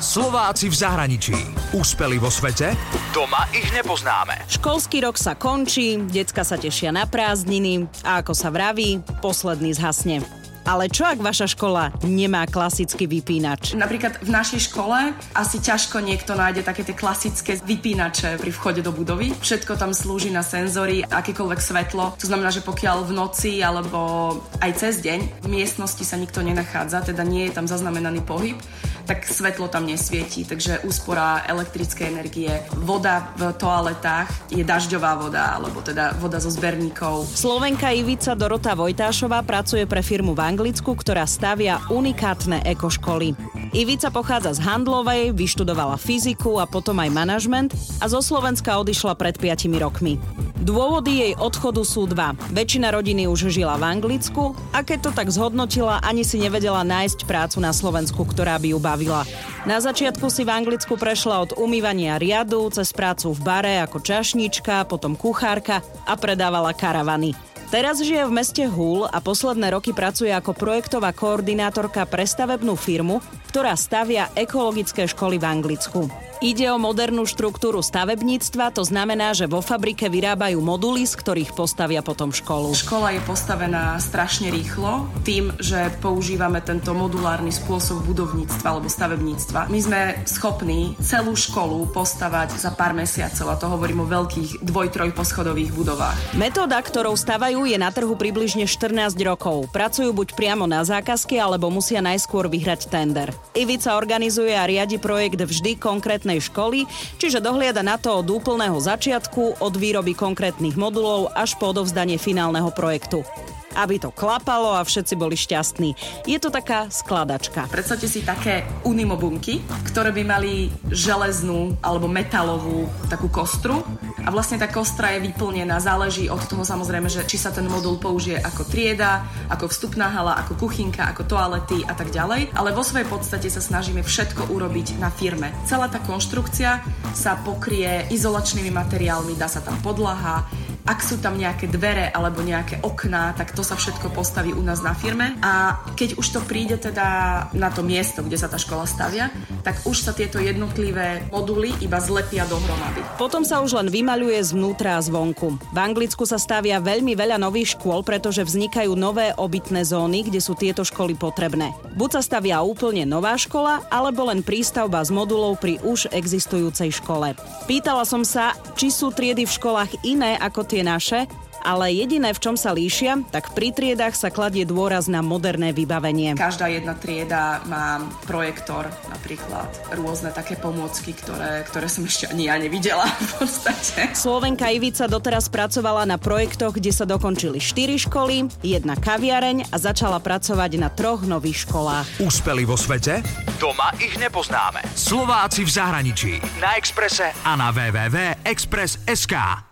Slováci v zahraničí. Úspeli vo svete? Doma ich nepoznáme. Školský rok sa končí, decka sa tešia na prázdniny a ako sa vraví, posledný zhasne. Ale čo ak vaša škola nemá klasický vypínač? Napríklad v našej škole asi ťažko niekto nájde také tie klasické vypínače pri vchode do budovy. Všetko tam slúži na senzory, akékoľvek svetlo. To znamená, že pokiaľ v noci alebo aj cez deň v miestnosti sa nikto nenachádza, teda nie je tam zaznamenaný pohyb, tak svetlo tam nesvieti, takže úspora elektrickej energie. Voda v toaletách je dažďová voda, alebo teda voda zo zberníkov. Slovenka Ivica Dorota Vojtášová pracuje pre firmu v Anglicku, ktorá stavia unikátne ekoškoly. Ivica pochádza z Handlovej, vyštudovala fyziku a potom aj manažment a zo Slovenska odišla pred 5 rokmi. Dôvody jej odchodu sú dva. Väčšina rodiny už žila v Anglicku a keď to tak zhodnotila, ani si nevedela nájsť prácu na Slovensku, ktorá by ju bavila. Na začiatku si v Anglicku prešla od umývania riadu cez prácu v bare ako čašnička, potom kuchárka a predávala karavany. Teraz žije v meste Hull a posledné roky pracuje ako projektová koordinátorka pre stavebnú firmu, ktorá stavia ekologické školy v Anglicku. Ide o modernú štruktúru stavebníctva, to znamená, že vo fabrike vyrábajú moduly, z ktorých postavia potom školu. Škola je postavená strašne rýchlo tým, že používame tento modulárny spôsob budovníctva alebo stavebníctva. My sme schopní celú školu postavať za pár mesiacov a to hovorím o veľkých dvoj-troj poschodových budovách. Metóda, ktorou stavajú, je na trhu približne 14 rokov. Pracujú buď priamo na zákazky, alebo musia najskôr vyhrať tender. Ivica organizuje a riadi projekt vždy konkrétne konkrétnej školy, čiže dohliada na to od úplného začiatku, od výroby konkrétnych modulov až po odovzdanie finálneho projektu aby to klapalo a všetci boli šťastní. Je to taká skladačka. Predstavte si také unimobunky, ktoré by mali železnú alebo metalovú takú kostru a vlastne tá kostra je vyplnená, záleží od toho samozrejme, že či sa ten modul použije ako trieda, ako vstupná hala, ako kuchynka, ako toalety a tak ďalej, ale vo svojej podstate sa snažíme všetko urobiť na firme. Celá tá konštrukcia sa pokrie izolačnými materiálmi, dá sa tam podlaha, ak sú tam nejaké dvere alebo nejaké okná, tak to sa všetko postaví u nás na firme a keď už to príde teda na to miesto, kde sa tá škola stavia, tak už sa tieto jednotlivé moduly iba zlepia dohromady. Potom sa už len vymaľuje zvnútra a zvonku. V Anglicku sa stavia veľmi veľa nových škôl, pretože vznikajú nové obytné zóny, kde sú tieto školy potrebné. Buď sa stavia úplne nová škola, alebo len prístavba z modulov pri už existujúcej škole. Pýtala som sa, či sú triedy v školách iné ako tie naše, ale jediné, v čom sa líšia, tak pri triedách sa kladie dôraz na moderné vybavenie. Každá jedna trieda má projektor, napríklad rôzne také pomôcky, ktoré, ktoré som ešte ani ja nevidela v podstate. Slovenka Ivica doteraz pracovala na projektoch, kde sa dokončili 4 školy, jedna kaviareň a začala pracovať na troch nových školách. Úspeli vo svete? Doma ich nepoznáme. Slováci v zahraničí. Na Exprese a na www.express.sk.